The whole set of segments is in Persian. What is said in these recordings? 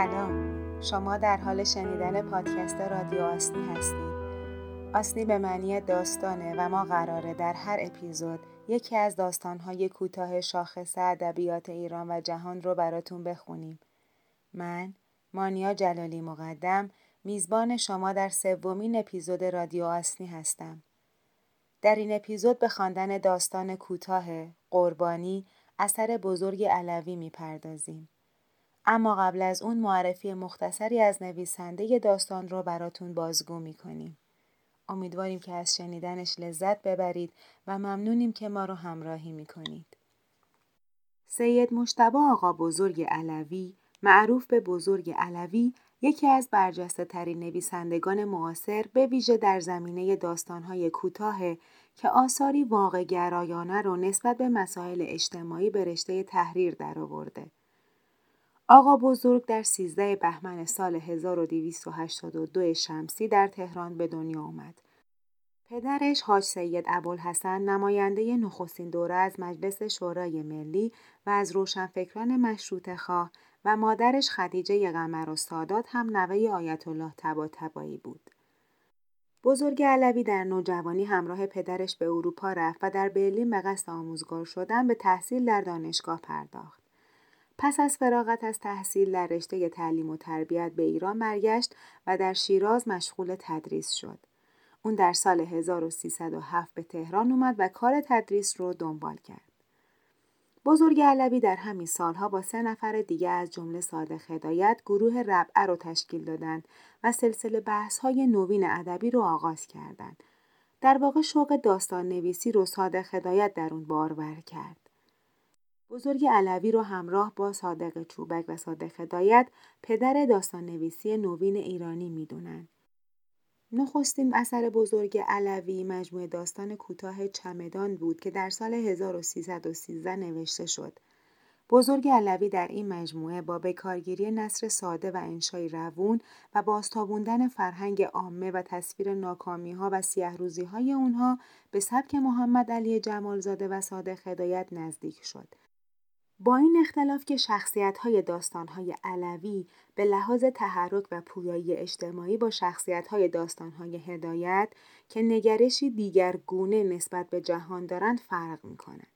سلام. شما در حال شنیدن پادکست رادیو آسنی هستید. آسنی به معنی داستانه و ما قراره در هر اپیزود یکی از داستانهای کوتاه شاخص ادبیات ایران و جهان رو براتون بخونیم. من مانیا جلالی مقدم میزبان شما در سومین اپیزود رادیو آسنی هستم. در این اپیزود به خواندن داستان کوتاه قربانی اثر بزرگ علوی می‌پردازیم. اما قبل از اون معرفی مختصری از نویسنده داستان رو براتون بازگو می‌کنیم. امیدواریم که از شنیدنش لذت ببرید و ممنونیم که ما رو همراهی می‌کنید. سید مشتبا آقا بزرگ علوی معروف به بزرگ علوی یکی از برجسته ترین نویسندگان معاصر به ویژه در زمینه داستانهای کوتاه که آثاری واقع گرایانه رو نسبت به مسائل اجتماعی به تحریر درآورده. آقا بزرگ در 13 بهمن سال 1282 شمسی در تهران به دنیا آمد. پدرش حاج سید ابوالحسن نماینده نخستین دوره از مجلس شورای ملی و از روشنفکران مشروط خواه و مادرش خدیجه قمر و سادات هم نوه آیت الله تبایی بود. بزرگ علوی در نوجوانی همراه پدرش به اروپا رفت و در برلین به قصد آموزگار شدن به تحصیل در دانشگاه پرداخت. پس از فراغت از تحصیل در رشته تعلیم و تربیت به ایران برگشت و در شیراز مشغول تدریس شد. اون در سال 1307 به تهران اومد و کار تدریس رو دنبال کرد. بزرگ علوی در همین سالها با سه نفر دیگه از جمله صادق هدایت گروه ربعه رو تشکیل دادند و سلسله بحث های نوین ادبی رو آغاز کردند. در واقع شوق داستان نویسی رو صادق هدایت در اون بارور کرد. بزرگ علوی رو همراه با صادق چوبک و صادق هدایت پدر داستان نویسی نوین ایرانی می‌دونن. نخستین اثر بزرگ علوی مجموعه داستان کوتاه چمدان بود که در سال 1313 نوشته شد. بزرگ علوی در این مجموعه با بکارگیری نصر ساده و انشای روون و بازتابوندن فرهنگ عامه و تصویر ناکامی ها و سیه روزی های اونها به سبک محمد علی جمالزاده و صادق هدایت نزدیک شد با این اختلاف که شخصیت های داستان های علوی به لحاظ تحرک و پویایی اجتماعی با شخصیت های داستان های هدایت که نگرشی دیگر گونه نسبت به جهان دارند فرق می کنند.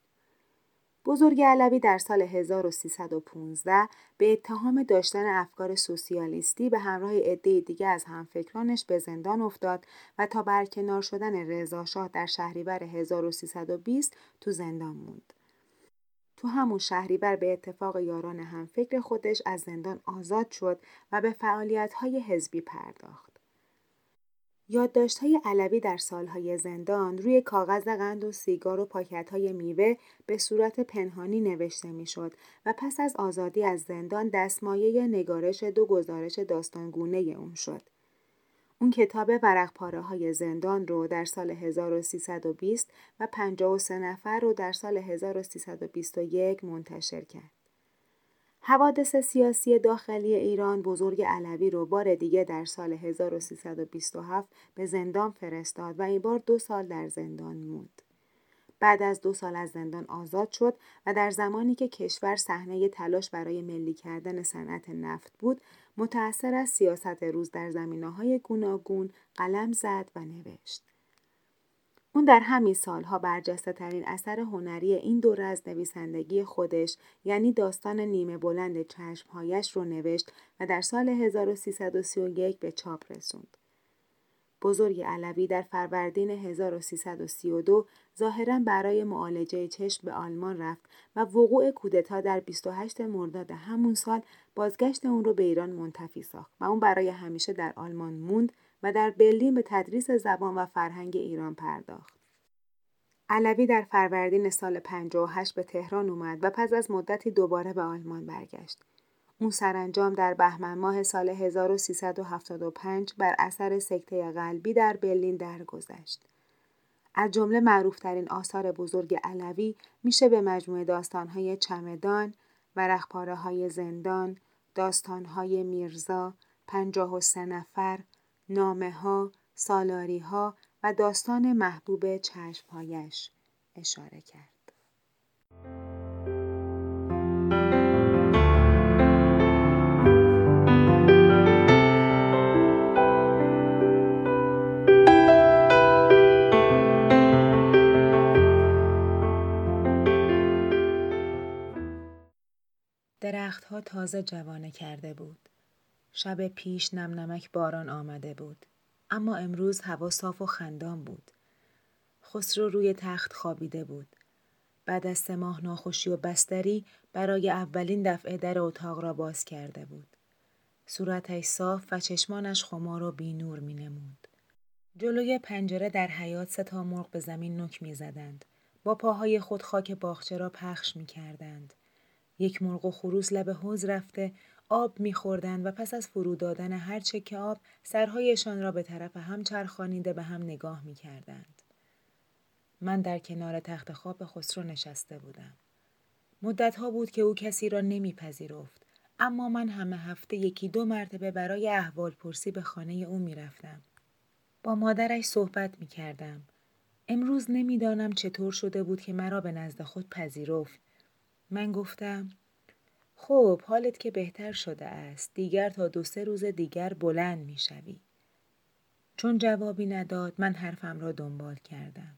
بزرگ علوی در سال 1315 به اتهام داشتن افکار سوسیالیستی به همراه عده دیگه از همفکرانش به زندان افتاد و تا برکنار شدن رضاشاه در شهریور 1320 تو زندان موند. تو همون شهریور به اتفاق یاران همفکر خودش از زندان آزاد شد و به های حزبی پرداخت. های علوی در سالهای زندان روی کاغذ قند و سیگار و های میوه به صورت پنهانی نوشته می‌شد و پس از آزادی از زندان دستمایه نگارش دو گزارش داستانگونه اون شد. اون کتاب ورق پاره های زندان رو در سال 1320 و 53 نفر رو در سال 1321 منتشر کرد. حوادث سیاسی داخلی ایران بزرگ علوی رو بار دیگه در سال 1327 به زندان فرستاد و این بار دو سال در زندان موند. بعد از دو سال از زندان آزاد شد و در زمانی که کشور صحنه تلاش برای ملی کردن صنعت نفت بود متأثر از سیاست روز در زمینه های گوناگون قلم زد و نوشت. اون در همین سالها برجسته ترین اثر هنری این دوره از نویسندگی خودش یعنی داستان نیمه بلند چشمهایش رو نوشت و در سال 1331 به چاپ رسوند. بزرگ علوی در فروردین 1332 ظاهرا برای معالجه چشم به آلمان رفت و وقوع کودتا در 28 مرداد همون سال بازگشت اون رو به ایران منتفی ساخت و اون برای همیشه در آلمان موند و در برلین به تدریس زبان و فرهنگ ایران پرداخت. علوی در فروردین سال 58 به تهران اومد و پس از مدتی دوباره به آلمان برگشت. اون سرانجام در بهمن ماه سال 1375 بر اثر سکته قلبی در برلین درگذشت. از جمله معروفترین آثار بزرگ علوی میشه به مجموعه داستانهای چمدان، ورقپاره های زندان، داستانهای میرزا، پنجاه و سه نفر، نامه ها، سالاری ها و داستان محبوب چشمهایش اشاره کرد. درختها تازه جوانه کرده بود. شب پیش نم نمک باران آمده بود. اما امروز هوا صاف و خندان بود. خسرو روی تخت خوابیده بود. بعد از سه ماه ناخوشی و بستری برای اولین دفعه در اتاق را باز کرده بود. صورتش صاف و چشمانش خمار و بینور می نمود. جلوی پنجره در حیات سه تا مرغ به زمین نک می زدند. با پاهای خود خاک باغچه را پخش می کردند. یک مرغ و خروس لب حوز رفته آب میخوردند و پس از فرو دادن هر چکه آب سرهایشان را به طرف هم چرخانیده به هم نگاه می‌کردند. من در کنار تخت خواب خسرو نشسته بودم. مدتها بود که او کسی را نمیپذیرفت اما من همه هفته یکی دو مرتبه برای احوال پرسی به خانه او می‌رفتم. با مادرش صحبت می کردم. امروز نمی‌دانم چطور شده بود که مرا به نزد خود پذیرفت. من گفتم خب حالت که بهتر شده است دیگر تا دو سه روز دیگر بلند می شوی. چون جوابی نداد من حرفم را دنبال کردم.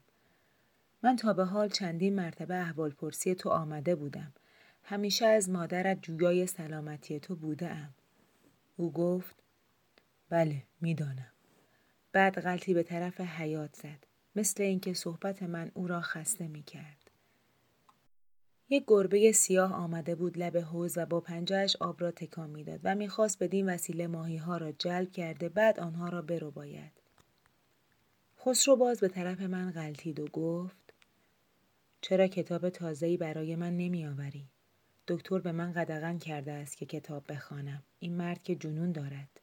من تا به حال چندین مرتبه احوال پرسی تو آمده بودم. همیشه از مادرت جویای سلامتی تو بودم. او گفت بله می‌دانم. بعد غلطی به طرف حیات زد. مثل اینکه صحبت من او را خسته می کرد. یک گربه سیاه آمده بود لب حوز و با پنجهش آب را تکان می‌داد و می‌خواست بدین وسیله ماهی ها را جلب کرده بعد آنها را برو باید. خسرو باز به طرف من غلطید و گفت چرا کتاب تازه‌ای برای من نمیآوری؟ دکتر به من قدغن کرده است که کتاب بخوانم. این مرد که جنون دارد.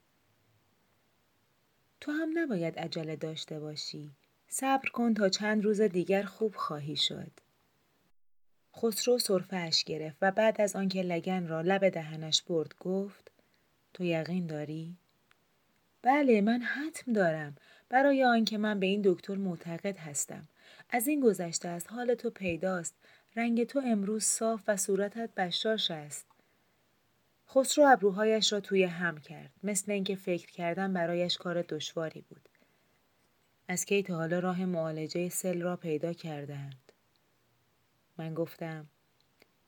تو هم نباید عجله داشته باشی. صبر کن تا چند روز دیگر خوب خواهی شد. خسرو صرفهش گرفت و بعد از آنکه لگن را لب دهنش برد گفت تو یقین داری؟ بله من حتم دارم. برای آنکه من به این دکتر معتقد هستم. از این گذشته است حال تو پیداست. رنگ تو امروز صاف و صورتت بشاش است. خسرو ابروهایش را توی هم کرد. مثل اینکه فکر کردن برایش کار دشواری بود. از کی تا حالا راه معالجه سل را پیدا کردند من گفتم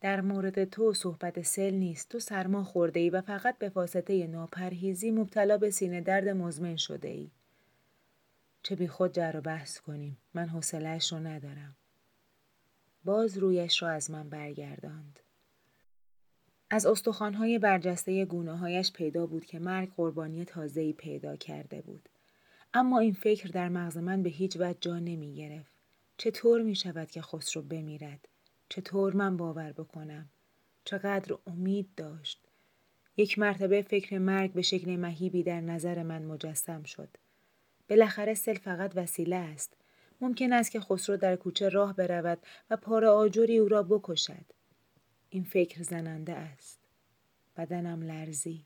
در مورد تو صحبت سل نیست تو سرما خورده ای و فقط به واسطه ناپرهیزی مبتلا به سینه درد مزمن شده ای. چه بی خود جر و بحث کنیم من حوصلهاش رو ندارم. باز رویش را از من برگرداند. از استخوانهای برجسته گونه هایش پیدا بود که مرگ قربانی تازه‌ای پیدا کرده بود. اما این فکر در مغز من به هیچ وجه جا نمی گرفت. چطور می شود که خسرو بمیرد؟ چطور من باور بکنم؟ چقدر امید داشت؟ یک مرتبه فکر مرگ به شکل مهیبی در نظر من مجسم شد. بالاخره سل فقط وسیله است. ممکن است که خسرو در کوچه راه برود و پار آجری او را بکشد. این فکر زننده است. بدنم لرزید.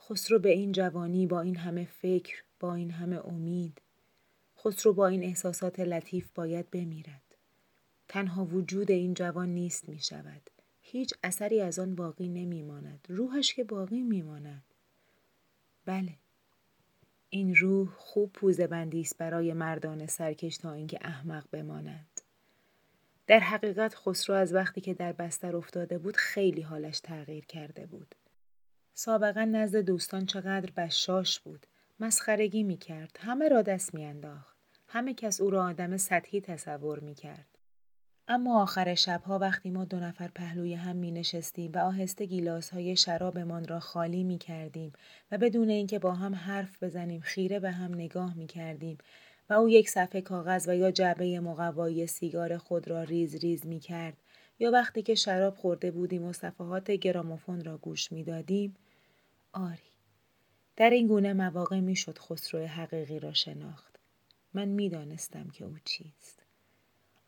خسرو به این جوانی با این همه فکر، با این همه امید. خسرو با این احساسات لطیف باید بمیرد. تنها وجود این جوان نیست می شود. هیچ اثری از آن باقی نمی ماند. روحش که باقی می ماند. بله. این روح خوب پوزه بندی است برای مردان سرکش تا اینکه احمق بماند. در حقیقت خسرو از وقتی که در بستر افتاده بود خیلی حالش تغییر کرده بود. سابقا نزد دوستان چقدر بشاش بود. مسخرگی می کرد. همه را دست می انداخت. همه کس او را آدم سطحی تصور می کرد. اما آخر شبها وقتی ما دو نفر پهلوی هم می نشستیم و آهسته گیلاس های شرابمان را خالی می کردیم و بدون اینکه با هم حرف بزنیم خیره به هم نگاه می کردیم و او یک صفحه کاغذ و یا جعبه مقوایی سیگار خود را ریز ریز می کرد یا وقتی که شراب خورده بودیم و صفحات گراموفون را گوش می دادیم آری در این گونه مواقع می شد خسرو حقیقی را شناخت. من می دانستم که او چیست.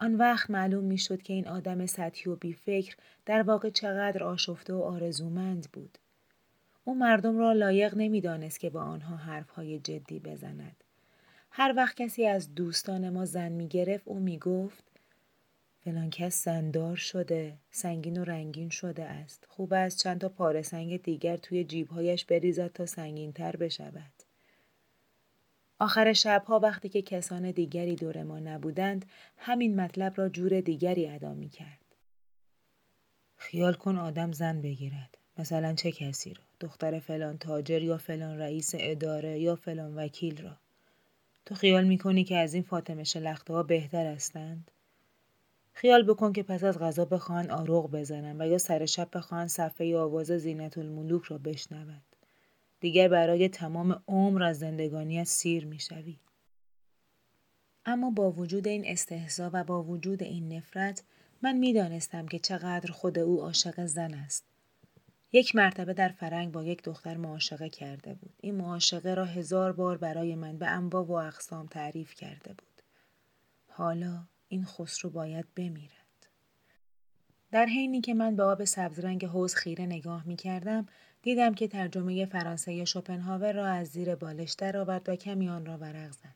آن وقت معلوم می شد که این آدم سطحی و بیفکر در واقع چقدر آشفته و آرزومند بود. او مردم را لایق نمی‌دانست که با آنها حرفهای جدی بزند. هر وقت کسی از دوستان ما زن می گرفت او می گفت فلان کس زندار شده سنگین و رنگین شده است خوب است چند تا پاره سنگ دیگر توی جیبهایش بریزد تا سنگین تر بشود آخر شبها وقتی که کسان دیگری دور ما نبودند همین مطلب را جور دیگری ادا می کرد. خیال کن آدم زن بگیرد. مثلا چه کسی را دختر فلان تاجر یا فلان رئیس اداره یا فلان وکیل را تو خیال می‌کنی که از این فاطمه شلخته ها بهتر هستند؟ خیال بکن که پس از غذا بخواهند آروغ بزنند و یا سر شب بخواهند صفحه آواز زینت الملوک را بشنوند دیگر برای تمام عمر از زندگانیت سیر می‌شوی. اما با وجود این استحضا و با وجود این نفرت من می‌دانستم که چقدر خود او عاشق زن است. یک مرتبه در فرنگ با یک دختر معاشقه کرده بود. این معاشقه را هزار بار برای من به انواع و اقسام تعریف کرده بود. حالا این خسرو باید بمیرد. در حینی که من به آب سبزرنگ حوز خیره نگاه می کردم دیدم که ترجمه فرانسه شوپنهاور را از زیر بالش درآورد و کمی آن را ورق زد.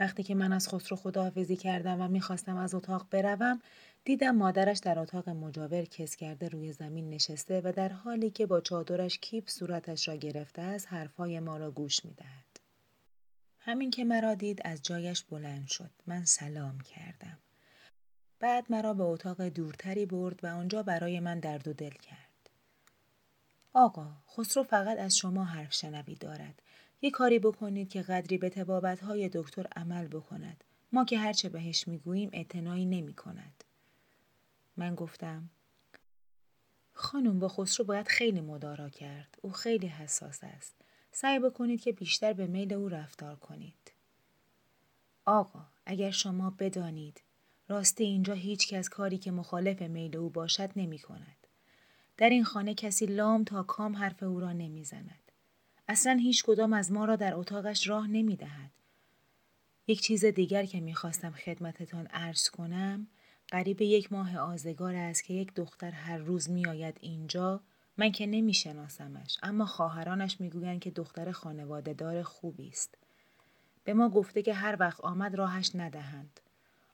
وقتی که من از خسرو خداحافظی کردم و می‌خواستم از اتاق بروم دیدم مادرش در اتاق مجاور کس کرده روی زمین نشسته و در حالی که با چادرش کیپ صورتش را گرفته است حرفهای ما را گوش می‌دهد. همین که مرا دید از جایش بلند شد. من سلام کردم. بعد مرا به اتاق دورتری برد و آنجا برای من درد و دل کرد. آقا خسرو فقط از شما حرف شنوی دارد یه کاری بکنید که قدری به تبابت های دکتر عمل بکند ما که هرچه بهش می‌گوییم اعتنایی نمی کند. من گفتم خانم با خسرو باید خیلی مدارا کرد. او خیلی حساس است. سعی بکنید که بیشتر به میل او رفتار کنید. آقا اگر شما بدانید راستی اینجا هیچ کس کاری که مخالف میل او باشد نمی کند. در این خانه کسی لام تا کام حرف او را نمی زند. اصلا هیچ کدام از ما را در اتاقش راه نمی دهد. یک چیز دیگر که می‌خواستم خدمتتان عرض کنم قریب یک ماه آزگار است که یک دختر هر روز میآید اینجا من که نمیشناسمش اما خواهرانش می‌گویند که دختر خانواده دار خوبی است به ما گفته که هر وقت آمد راهش ندهند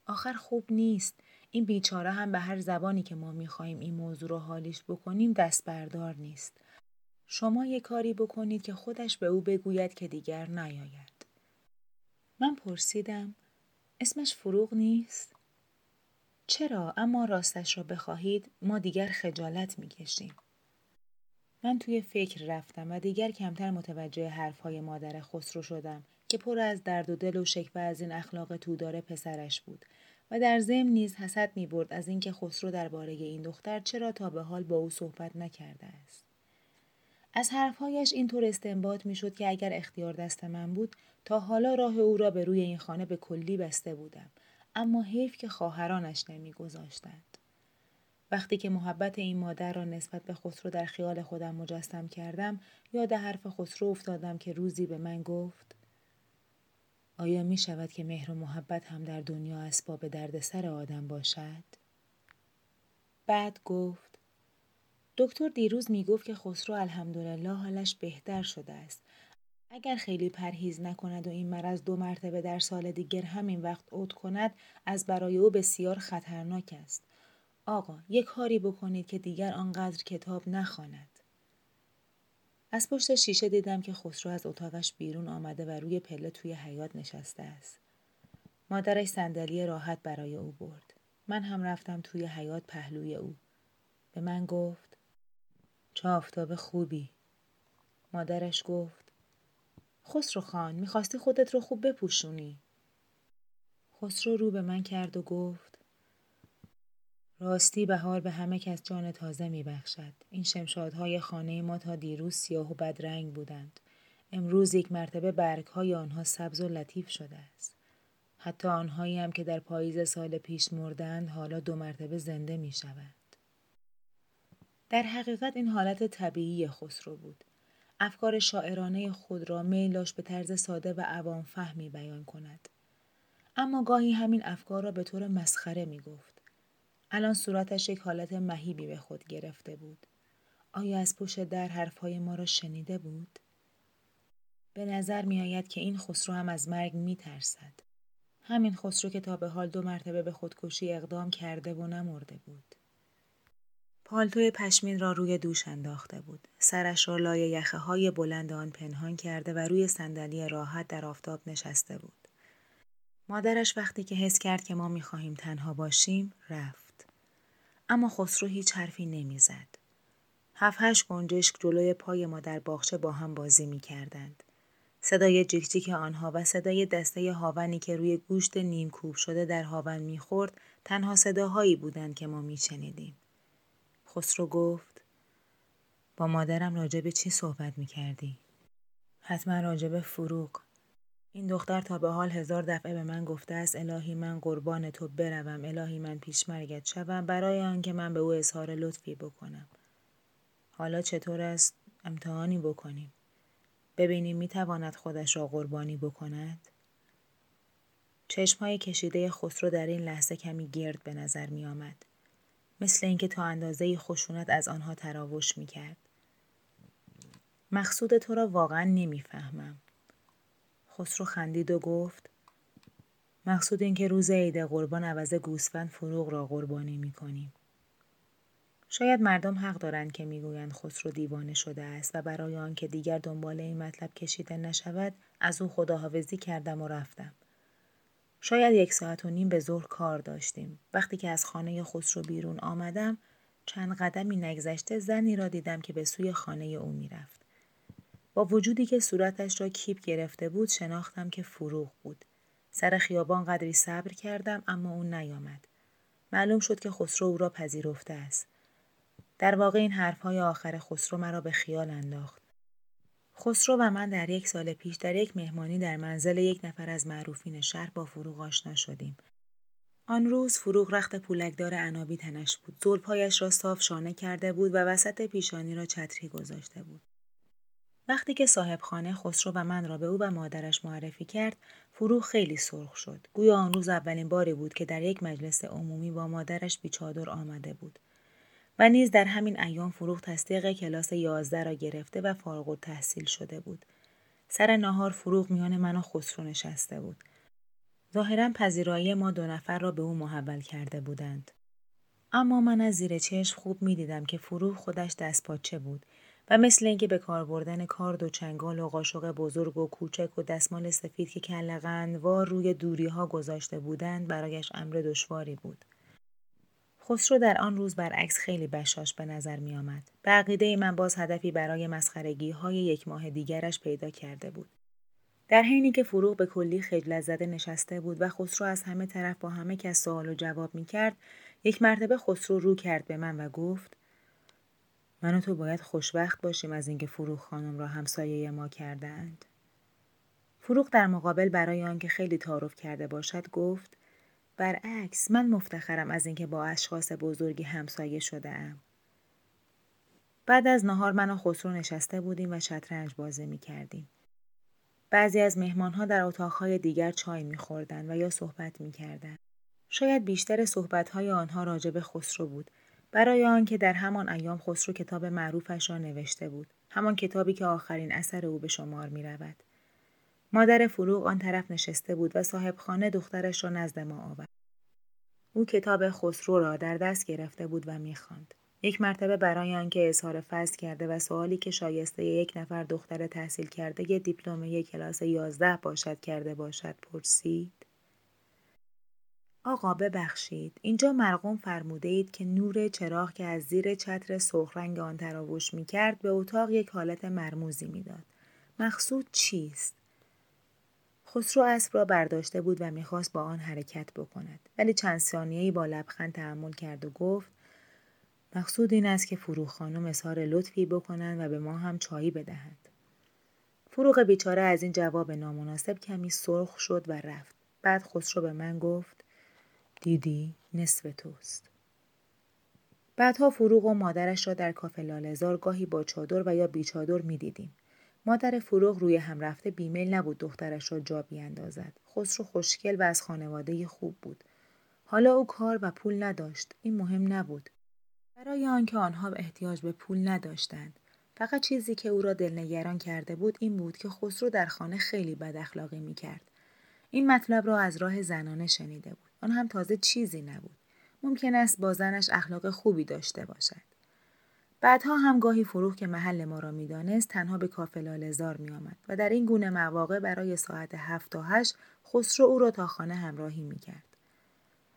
آخر خوب نیست. این بیچاره هم به هر زبانی که ما می‌خواهیم این موضوع رو حالیش بکنیم دست بردار نیست. شما یک کاری بکنید که خودش به او بگوید که دیگر نیاید. من پرسیدم اسمش فروغ نیست؟ چرا؟ اما راستش را بخواهید ما دیگر خجالت می‌کشیم. من توی فکر رفتم و دیگر کمتر متوجه حرفهای مادر خسرو شدم که پر از درد و دل و شکوه از این اخلاق تودار پسرش بود. و در ضمن نیز حسد می برد از اینکه خسرو درباره این دختر چرا تا به حال با او صحبت نکرده است. از حرفهایش اینطور استنباط می شد که اگر اختیار دست من بود تا حالا راه او را به روی این خانه به کلی بسته بودم اما حیف که خواهرانش نمیگذاشتند وقتی که محبت این مادر را نسبت به خسرو در خیال خودم مجسم کردم یاد حرف خسرو افتادم که روزی به من گفت آیا می شود که مهر و محبت هم در دنیا اسباب دردسر آدم باشد؟ بعد گفت دکتر دیروز می گفت که خسرو الحمدلله حالش بهتر شده است. اگر خیلی پرهیز نکند و این مرض دو مرتبه در سال دیگر همین وقت عود کند از برای او بسیار خطرناک است. آقا یک کاری بکنید که دیگر آنقدر کتاب نخواند. از پشت شیشه دیدم که خسرو از اتاقش بیرون آمده و روی پله توی حیات نشسته است. مادرش صندلی راحت برای او برد. من هم رفتم توی حیات پهلوی او. به من گفت چه آفتاب خوبی. مادرش گفت خسرو خان می‌خواستی خودت رو خوب بپوشونی. خسرو رو به من کرد و گفت راستی بهار به همه کس جان تازه میبخشد. این شمشادهای خانه ما تا دیروز سیاه و بدرنگ بودند. امروز یک مرتبه برگهای آنها سبز و لطیف شده است. حتی آنهایی هم که در پاییز سال پیش مردند حالا دو مرتبه زنده می شود. در حقیقت این حالت طبیعی خسرو بود. افکار شاعرانه خود را میلاش به طرز ساده و عوام فهمی بیان کند. اما گاهی همین افکار را به طور مسخره می گفت. الان صورتش یک حالت مهیبی به خود گرفته بود. آیا از پشت در حرفهای ما را شنیده بود؟ به نظر می آید که این خسرو هم از مرگ می ترسد. همین خسرو که تا به حال دو مرتبه به خودکشی اقدام کرده و نمرده بود. پالتوی پشمین را روی دوش انداخته بود. سرش را لای یخه های بلند آن پنهان کرده و روی صندلی راحت در آفتاب نشسته بود. مادرش وقتی که حس کرد که ما می‌خواهیم تنها باشیم رفت. اما خسرو هیچ حرفی نمی‌زد. هفت هشت گنجشک جلوی پای ما در باغچه با هم بازی می کردند. صدای جیک آنها و صدای دسته هاونی که روی گوشت نیم کوب شده در هاون می‌خورد تنها صداهایی بودند که ما میشنیدیم. خسرو گفت با مادرم راجع به چی صحبت می‌کردی؟ حتما راجع به فروغ. این دختر تا به حال هزار دفعه به من گفته است الهی من قربان تو بروم الهی من پیشمرگت شوم برای آنکه من به او اظهار لطفی بکنم. حالا چطور است امتحانی بکنیم؟ ببینیم می‌تواند خودش را قربانی بکند؟ چشمهای کشیده خسرو در این لحظه کمی گرد به نظر می آمد. مثل اینکه تا اندازه خشونت از آنها تراوش می کرد. مقصود تو را واقعا نمی‌فهمم. خسرو خندید و گفت مقصود این که روز عید قربان عوض گوسفند فروغ را قربانی می کنیم. شاید مردم حق دارند که می‌گویند خسرو دیوانه شده است و برای آنکه دیگر دنبال این مطلب کشیده نشود از او خداحافظی کردم و رفتم. شاید یک ساعت و نیم به ظهر کار داشتیم. وقتی که از خانه خسرو بیرون آمدم چند قدمی نگذشته زنی را دیدم که به سوی خانه او می‌رفت. با وجودی که صورتش را کیپ گرفته بود شناختم که فروغ بود سر خیابان قدری صبر کردم اما او نیامد معلوم شد که خسرو او را پذیرفته است در واقع این حرفهای آخر خسرو مرا به خیال انداخت. خسرو و من در یک سال پیش در یک مهمانی در منزل یک نفر از معروفین شهر با فروغ آشنا شدیم. آن روز فروغ رخت پولکدار عنابی تنش بود. زلپایش را صاف شانه کرده بود و وسط پیشانی را چتری گذاشته بود. وقتی که صاحب خانه خسرو و من را به او و مادرش معرفی کرد، فروغ خیلی سرخ شد. گویا آن روز اولین باری بود که در یک مجلس عمومی با مادرش بیچادر آمده بود. و نیز در همین ایام فروغ تصدیق کلاس یازده را گرفته و فارغ تحصیل شده بود. سر نهار فروغ میان من و خسرو نشسته بود. ظاهرا پذیرایی ما دو نفر را به او محول کرده بودند. اما من از زیر چشم خوب می دیدم که فروغ خودش دست پاچه بود و مثل اینکه به کار بردن کارد و چنگال و قاشق بزرگ و کوچک و دستمال سفید که کلغندوار روی دوری ها گذاشته بودند برایش امر دشواری بود. خسرو در آن روز برعکس خیلی بشاش به نظر می آمد. به من باز هدفی برای مسخرگی های یک ماه دیگرش پیدا کرده بود. در حینی که فروغ به کلی خجلت زده نشسته بود و خسرو از همه طرف با همه کس سوال و جواب می کرد، یک مرتبه خسرو رو کرد به من و گفت من و تو باید خوشبخت باشیم از اینکه فروغ خانم را همسایه ما کردند. فروغ در مقابل برای آنکه خیلی تعارف کرده باشد گفت برعکس من مفتخرم از اینکه با اشخاص بزرگی همسایه شده ام. بعد از نهار من و خسرو نشسته بودیم و شطرنج بازی می کردیم. بعضی از مهمانها در اتاقهای دیگر چای می خوردن و یا صحبت می کردن. شاید بیشتر صحبتهای آنها راجع به خسرو بود برای آنکه در همان ایام خسرو کتاب معروفش را نوشته بود همان کتابی که آخرین اثر او به شمار می رود. مادر فروغ آن طرف نشسته بود و صاحب خانه دخترش را نزد ما آورد. او کتاب خسرو را در دست گرفته بود و می‌خواند. یک مرتبه برای آنکه اظهار فضل کرده و سوالی که شایسته یک نفر دختر تحصیل کرده یه دیپلم کلاس یازده باشد کرده باشد پرسید. آقا ببخشید اینجا مرقوم فرموده اید که نور چراغ که از زیر چتر سرخ رنگ آن تراوش می کرد به اتاق یک حالت مرموزی می‌داد. مقصود چیست؟ خسرو اسب را برداشته بود و می‌خواست با آن حرکت بکند ولی چند ثانیهای با لبخند تحمل کرد و گفت مقصود این است که فروغ خانم اظهار لطفی بکنند و به ما هم چایی بدهند فروغ بیچاره از این جواب نامناسب کمی سرخ شد و رفت بعد خسرو به من گفت دیدی نصف توست بعدها فروغ و مادرش را در کافه لالزار گاهی با چادر و یا بیچادر می‌دیدیم مادر فروغ روی هم رفته بیمیل نبود دخترش را جا بیاندازد. خسرو خوشگل و از خانواده خوب بود. حالا او کار و پول نداشت. این مهم نبود. برای آنکه آنها احتیاج به پول نداشتند. فقط چیزی که او را دلنگران کرده بود این بود که خسرو در خانه خیلی بد اخلاقی می کرد. این مطلب را از راه زنانه شنیده بود. آن هم تازه چیزی نبود. ممکن است با زنش اخلاق خوبی داشته باشد. بعدها هم گاهی فروغ که محل ما را می‌دانست تنها به کافه می آمد و در این گونه مواقع برای ساعت هفت تا هشت خسرو او را تا خانه همراهی می کرد.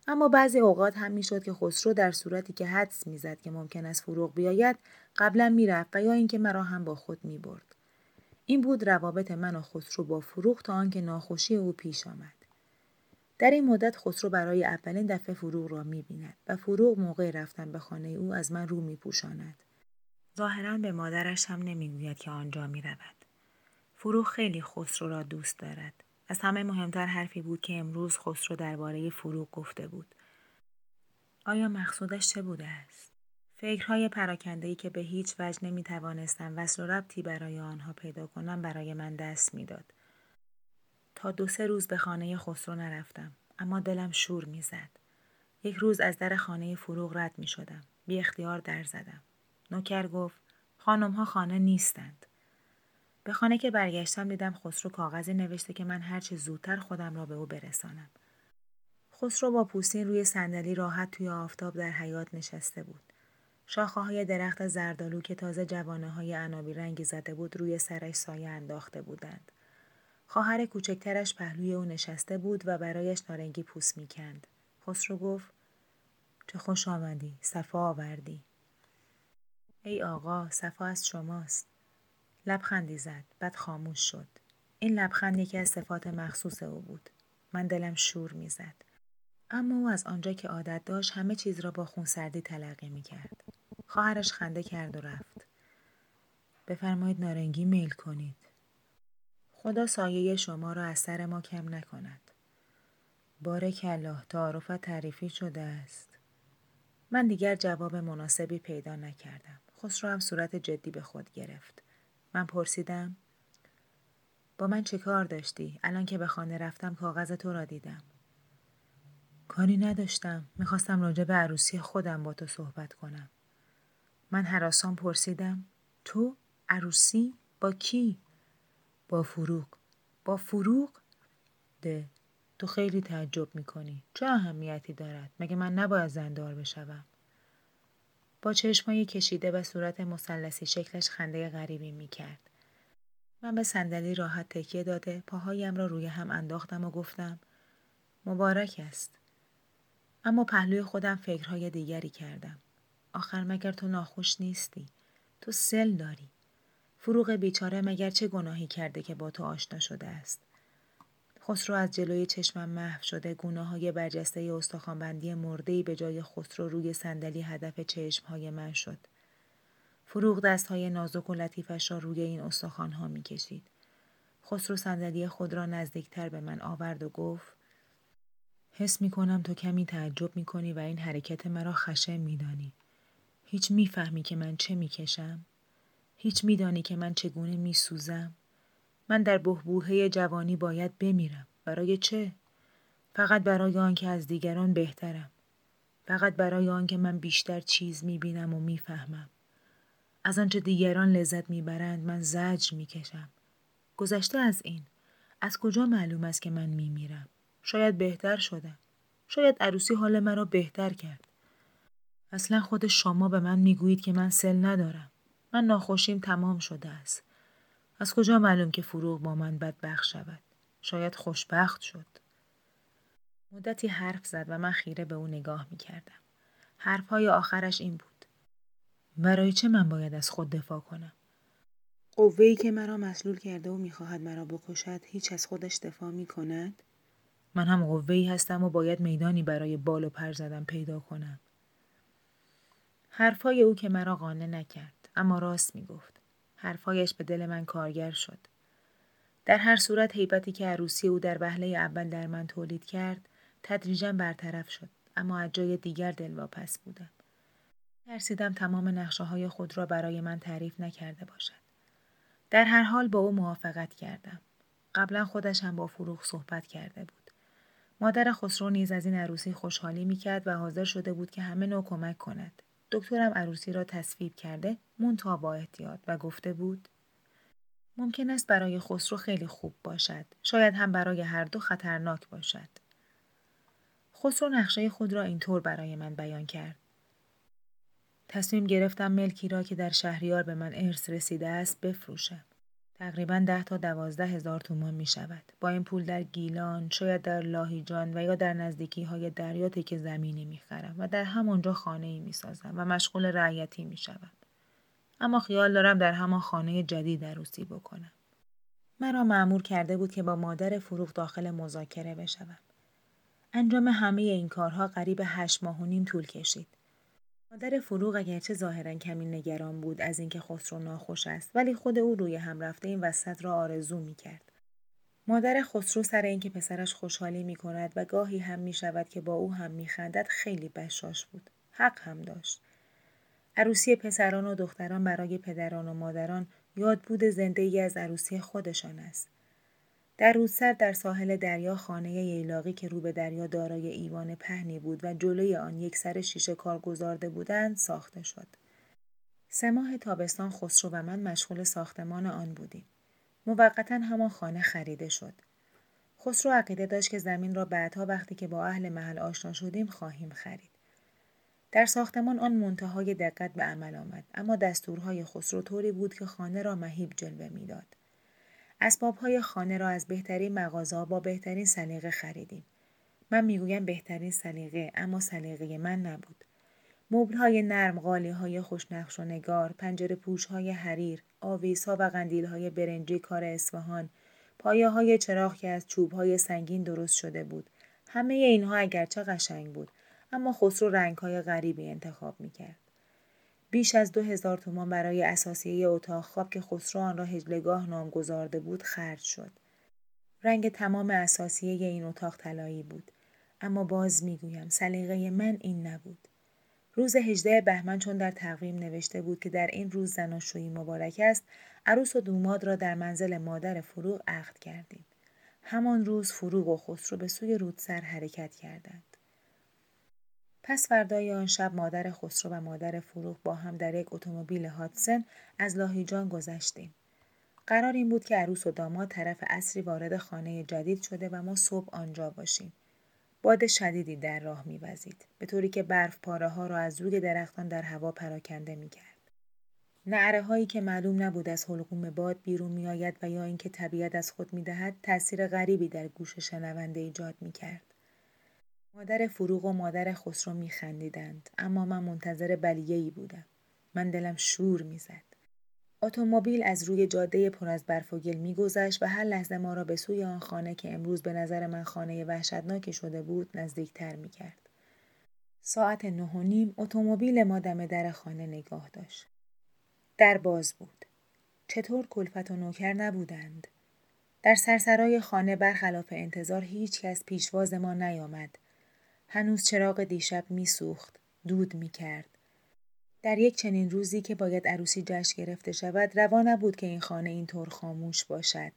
اما بعضی اوقات هم می‌شد که خسرو در صورتی که حدس می‌زد که ممکن است فروغ بیاید قبلا می‌رفت و یا اینکه مرا هم با خود می‌برد این بود روابط من و خسرو با فروغ تا آنکه ناخوشی او پیش آمد در این مدت خسرو برای اولین دفعه فروغ را می‌بیند و فروغ موقع رفتن به خانه او از من رو میپوشاند ظاهرا به مادرش هم نمی‌گوید که آنجا می‌رود فروغ خیلی خسرو را دوست دارد از همه مهمتر حرفی بود که امروز خسرو درباره فروغ گفته بود. آیا مقصودش چه بوده است؟ فکرهای پراکندهی که به هیچ وجه نمی توانستم وصل و ربطی برای آنها پیدا کنم برای من دست می‌داد. دو سه روز به خانه خسرو نرفتم اما دلم شور می‌زد. یک روز از در خانه فروغ رد می شدم. بی اختیار در زدم. نوکر گفت خانم ها خانه نیستند. به خانه که برگشتم دیدم خسرو کاغذی نوشته که من هرچه زودتر خودم را به او برسانم. خسرو با پوستین روی صندلی راحت توی آفتاب در حیات نشسته بود. شاخه های درخت زردالو که تازه جوانه های عنابی رنگی زده بود روی سرش سایه انداخته بودند. خواهر کوچکترش پهلوی او نشسته بود و برایش نارنگی پوست می‌کند. خسرو گفت چه خوش آمدی، صفا آوردی. ای آقا، صفا از شماست. لبخندی زد بعد خاموش شد این لبخند یکی از صفات مخصوص او بود من دلم شور می‌زد اما او از آنجا که عادت داشت همه چیز را با خونسردی تلقی می کرد. خواهرش خنده کرد و رفت. بفرمایید نارنگی میل کنید. خدا سایه شما را از سر ما کم نکند. بارک الله تعارفت تعریفی شده است. من دیگر جواب مناسبی پیدا نکردم. خسرو هم صورت جدی به خود گرفت. من پرسیدم با من چه کار داشتی؟ الان که به خانه رفتم کاغذ تو را دیدم. کاری نداشتم. می‌خواستم راجع به عروسی خودم با تو صحبت کنم. من حراسان پرسیدم تو؟ عروسی؟ با کی؟ با فروغ. با فروغ؟ ده. تو خیلی تعجب می‌کنی. چه اهمیتی دارد؟ مگه من نباید زندار بشوم؟ با چشمایی کشیده و صورت مسلسی شکلش خنده غریبی می کرد. من به صندلی راحت تکیه داده پاهایم را روی هم انداختم و گفتم مبارک است. اما پهلوی خودم فکرهای دیگری کردم. آخر مگر تو ناخوش نیستی؟ تو سل داری. فروغ بیچاره مگر چه گناهی کرده که با تو آشنا شده است؟ خسرو از جلوی چشمم محو شده گونه های برجسته استخوانبندی مردهی به جای خسرو روی صندلی هدف چشم های من شد. فروغ دست های نازک و لطیفش را روی این استخوان ها می کشید. خسرو صندلی خود را نزدیکتر به من آورد و گفت حس می کنم تو کمی تعجب می کنی و این حرکت مرا خشم می دانی. هیچ می‌فهمی که من چه می‌کشم؟ هیچ میدانی که من چگونه میسوزم؟ من در بهبوهه جوانی باید بمیرم. برای چه؟ فقط برای آنکه از دیگران بهترم. فقط برای آنکه من بیشتر چیز می‌بینم و می‌فهمم. از آنچه دیگران لذت می‌برند من زجر می‌کشم. گذشته از این. از کجا معلوم است که من میمیرم؟ شاید بهتر شدم. شاید عروسی حال مرا بهتر کرد. اصلا خود شما به من می‌گویید که من سل ندارم. من ناخوشیم تمام شده است. از کجا معلوم که فروغ با من بدبخ شود؟ شاید خوشبخت شد. مدتی حرف زد و من خیره به او نگاه می کردم. حرفهای آخرش این بود. برای چه من باید از خود دفاع کنم؟ قوهی که مرا مسلول کرده و می‌خواهد مرا بکشد هیچ از خودش دفاع می کند؟ من هم قوهی هستم و باید میدانی برای بال و پر زدن پیدا کنم. حرفهای او که مرا قانع نکرد اما راست می گفت. حرفایش به دل من کارگر شد. در هر صورت حیبتی که عروسی او در وهله اول در من تولید کرد تدریجا برطرف شد اما از جای دیگر دلواپس بودم. ترسیدم تمام نقشه های خود را برای من تعریف نکرده باشد. در هر حال با او موافقت کردم. قبلا خودش هم با فروغ صحبت کرده بود. مادر خسرو نیز از این عروسی خوشحالی می‌کرد و حاضر شده بود که همه نوع کمک کند. دکترم عروسی را تصویب کرده مونتا با احتیاط و گفته بود ممکن است برای خسرو خیلی خوب باشد. شاید هم برای هر دو خطرناک باشد. خسرو نقشه خود را اینطور برای من بیان کرد. تصمیم گرفتم ملکی را که در شهریار به من ارث رسیده است بفروشم. تقریبا ده تا دوازده هزار تومان می شود. با این پول در گیلان، شاید در لاهیجان و یا در نزدیکی های دریا که زمینی می خرم و در همانجا خانه ای می سازم و مشغول رعیتی می شود. اما خیال دارم در همان خانه جدید عروسی بکنم. مرا معمور کرده بود که با مادر فروغ داخل مذاکره بشوم. انجام همه این کارها قریب هشت ماه و نیم طول کشید. مادر فروغ اگرچه ظاهرا کمی نگران بود از اینکه خسرو ناخوش است ولی خود او روی هم رفته این وسط را آرزو می کرد. مادر خسرو سر اینکه پسرش خوشحالی می کند و گاهی هم می شود که با او هم می خندد خیلی بشاش بود. حق هم داشت. عروسی پسران و دختران برای پدران و مادران یادبود زنده ای از عروسی خودشان است. در رودسر در ساحل دریا خانه ییلاقی که رو به دریا دارای ایوان پهنی بود و جلوی آن یک سر شیشه کار گذارده بودند ساخته شد. سه ماه تابستان خسرو و من مشغول ساختمان آن بودیم. موقتا همان خانه خریده شد. خسرو عقیده داشت که زمین را بعدها وقتی که با اهل محل آشنا شدیم خواهیم خرید. در ساختمان آن منتهای دقت به عمل آمد اما دستورهای خسرو طوری بود که خانه را مهیب جلوه می‌داد اسبابهای خانه را از بهترین مغازه با بهترین سلیقه خریدیم. من می‌گویم بهترین سلیقه اما سلیقه من نبود. مبلهای نرم قالی های خوشنقش و نگار پنجره پوش های حریر آویس ها و قندیل های برنجی کار اصفهان پایه های چراغ که از چوب های سنگین درست شده بود. همه اینها اگرچه قشنگ بود اما خسرو رنگهای غریبی انتخاب می‌کرد. بیش از دو هزار تومان برای اساسیه اتاق خواب که خسرو آن را هجلگاه نام گذارده بود خرج شد. رنگ تمام اساسیه این اتاق طلایی بود. اما باز می‌گویم سلیقه من این نبود. روز هجده بهمن چون در تقویم نوشته بود که در این روز زناشویی مبارک است عروس و دوماد را در منزل مادر فروغ عقد کردیم همان روز فروغ و خسرو به سوی رودسر حرکت کردند پس فردای آن شب مادر خسرو و مادر فروغ با هم در یک اتومبیل هاتسن از لاهیجان گذشتیم. قرار این بود که عروس و داماد طرف اصری وارد خانه جدید شده و ما صبح آنجا باشیم. باد شدیدی در راه میوزید به طوری که برف پاره ها را از روی درختان در هوا پراکنده می کرد. نعره هایی که معلوم نبود از حلقوم باد بیرون می آید و یا اینکه طبیعت از خود می دهد تأثیر غریبی در گوش شنونده ایجاد می کرد. مادر فروغ و مادر خسرو میخندیدند اما من منتظر ای بودم. من دلم شور می‌زد. اتومبیل از روی جاده پر از برف و گل میگذشت و هر لحظه ما را به سوی آن خانه که امروز به نظر من خانه وحشتناکی شده بود نزدیکتر می‌کرد. ساعت نه و نیم اتومبیل ما دم در خانه نگاه داشت. در باز بود. چطور کلفت و نوکر نبودند؟ در سرسرای خانه برخلاف انتظار هیچ کس پیشواز ما نیامد. هنوز چراغ دیشب میسوخت دود می‌کرد در یک چنین روزی که باید عروسی جشن گرفته شود روا نبود که این خانه اینطور خاموش باشد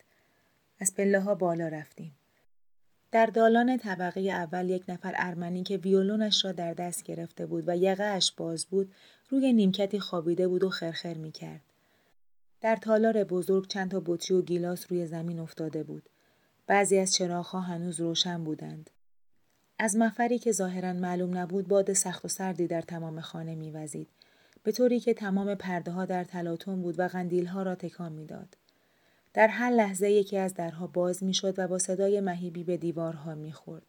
از پله ها بالا رفتیم در دالان طبقه اول یک نفر ارمنی که ویولونش را در دست گرفته بود و یقهاش باز بود روی نیمکتی خوابیده بود و خرخر می کرد. در تالار بزرگ چند تا بطری و گیلاس روی زمین افتاده بود. بعضی از چراغها هنوز روشن بودند. از مفری که ظاهرا معلوم نبود باد سخت و سردی در تمام خانه میوزید به طوری که تمام پرده ها در تلاطم بود و قندیل ها را تکان می‌داد. در هر لحظه یکی از درها باز می‌شد و با صدای مهیبی به دیوارها می‌خورد.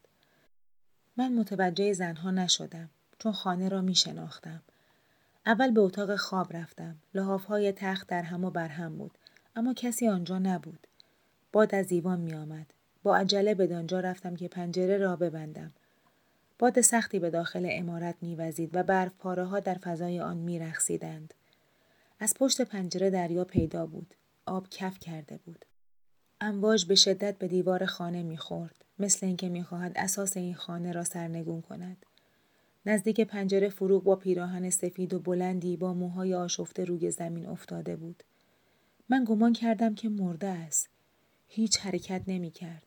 من متوجه زنها نشدم چون خانه را می شناختم. اول به اتاق خواب رفتم. های تخت در هم و بر هم بود. اما کسی آنجا نبود. باد از دیوان می آمد. با عجله به دانجا رفتم که پنجره را ببندم. باد سختی به داخل امارت میوزید و برف پاره ها در فضای آن میرخسیدند. از پشت پنجره دریا پیدا بود. آب کف کرده بود. امواج به شدت به دیوار خانه می‌خورد. مثل اینکه می‌خواهد اساس این خانه را سرنگون کند. نزدیک پنجره فروغ با پیراهن سفید و بلندی با موهای آشفته روی زمین افتاده بود. من گمان کردم که مرده است. هیچ حرکت نمی کرد.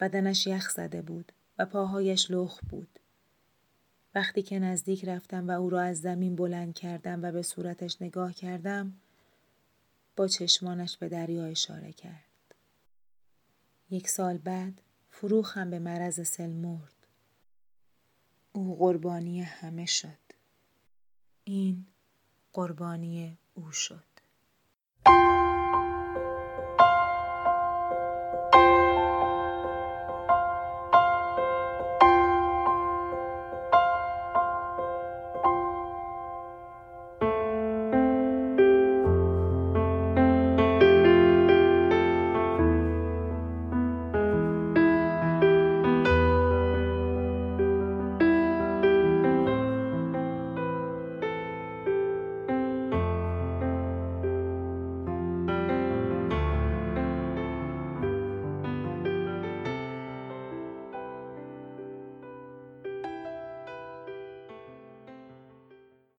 بدنش یخ زده بود و پاهایش لخ بود. وقتی که نزدیک رفتم و او را از زمین بلند کردم و به صورتش نگاه کردم با چشمانش به دریا اشاره کرد. یک سال بعد فروخ هم به مرض سل مرد. او قربانی همه شد. این قربانی او شد.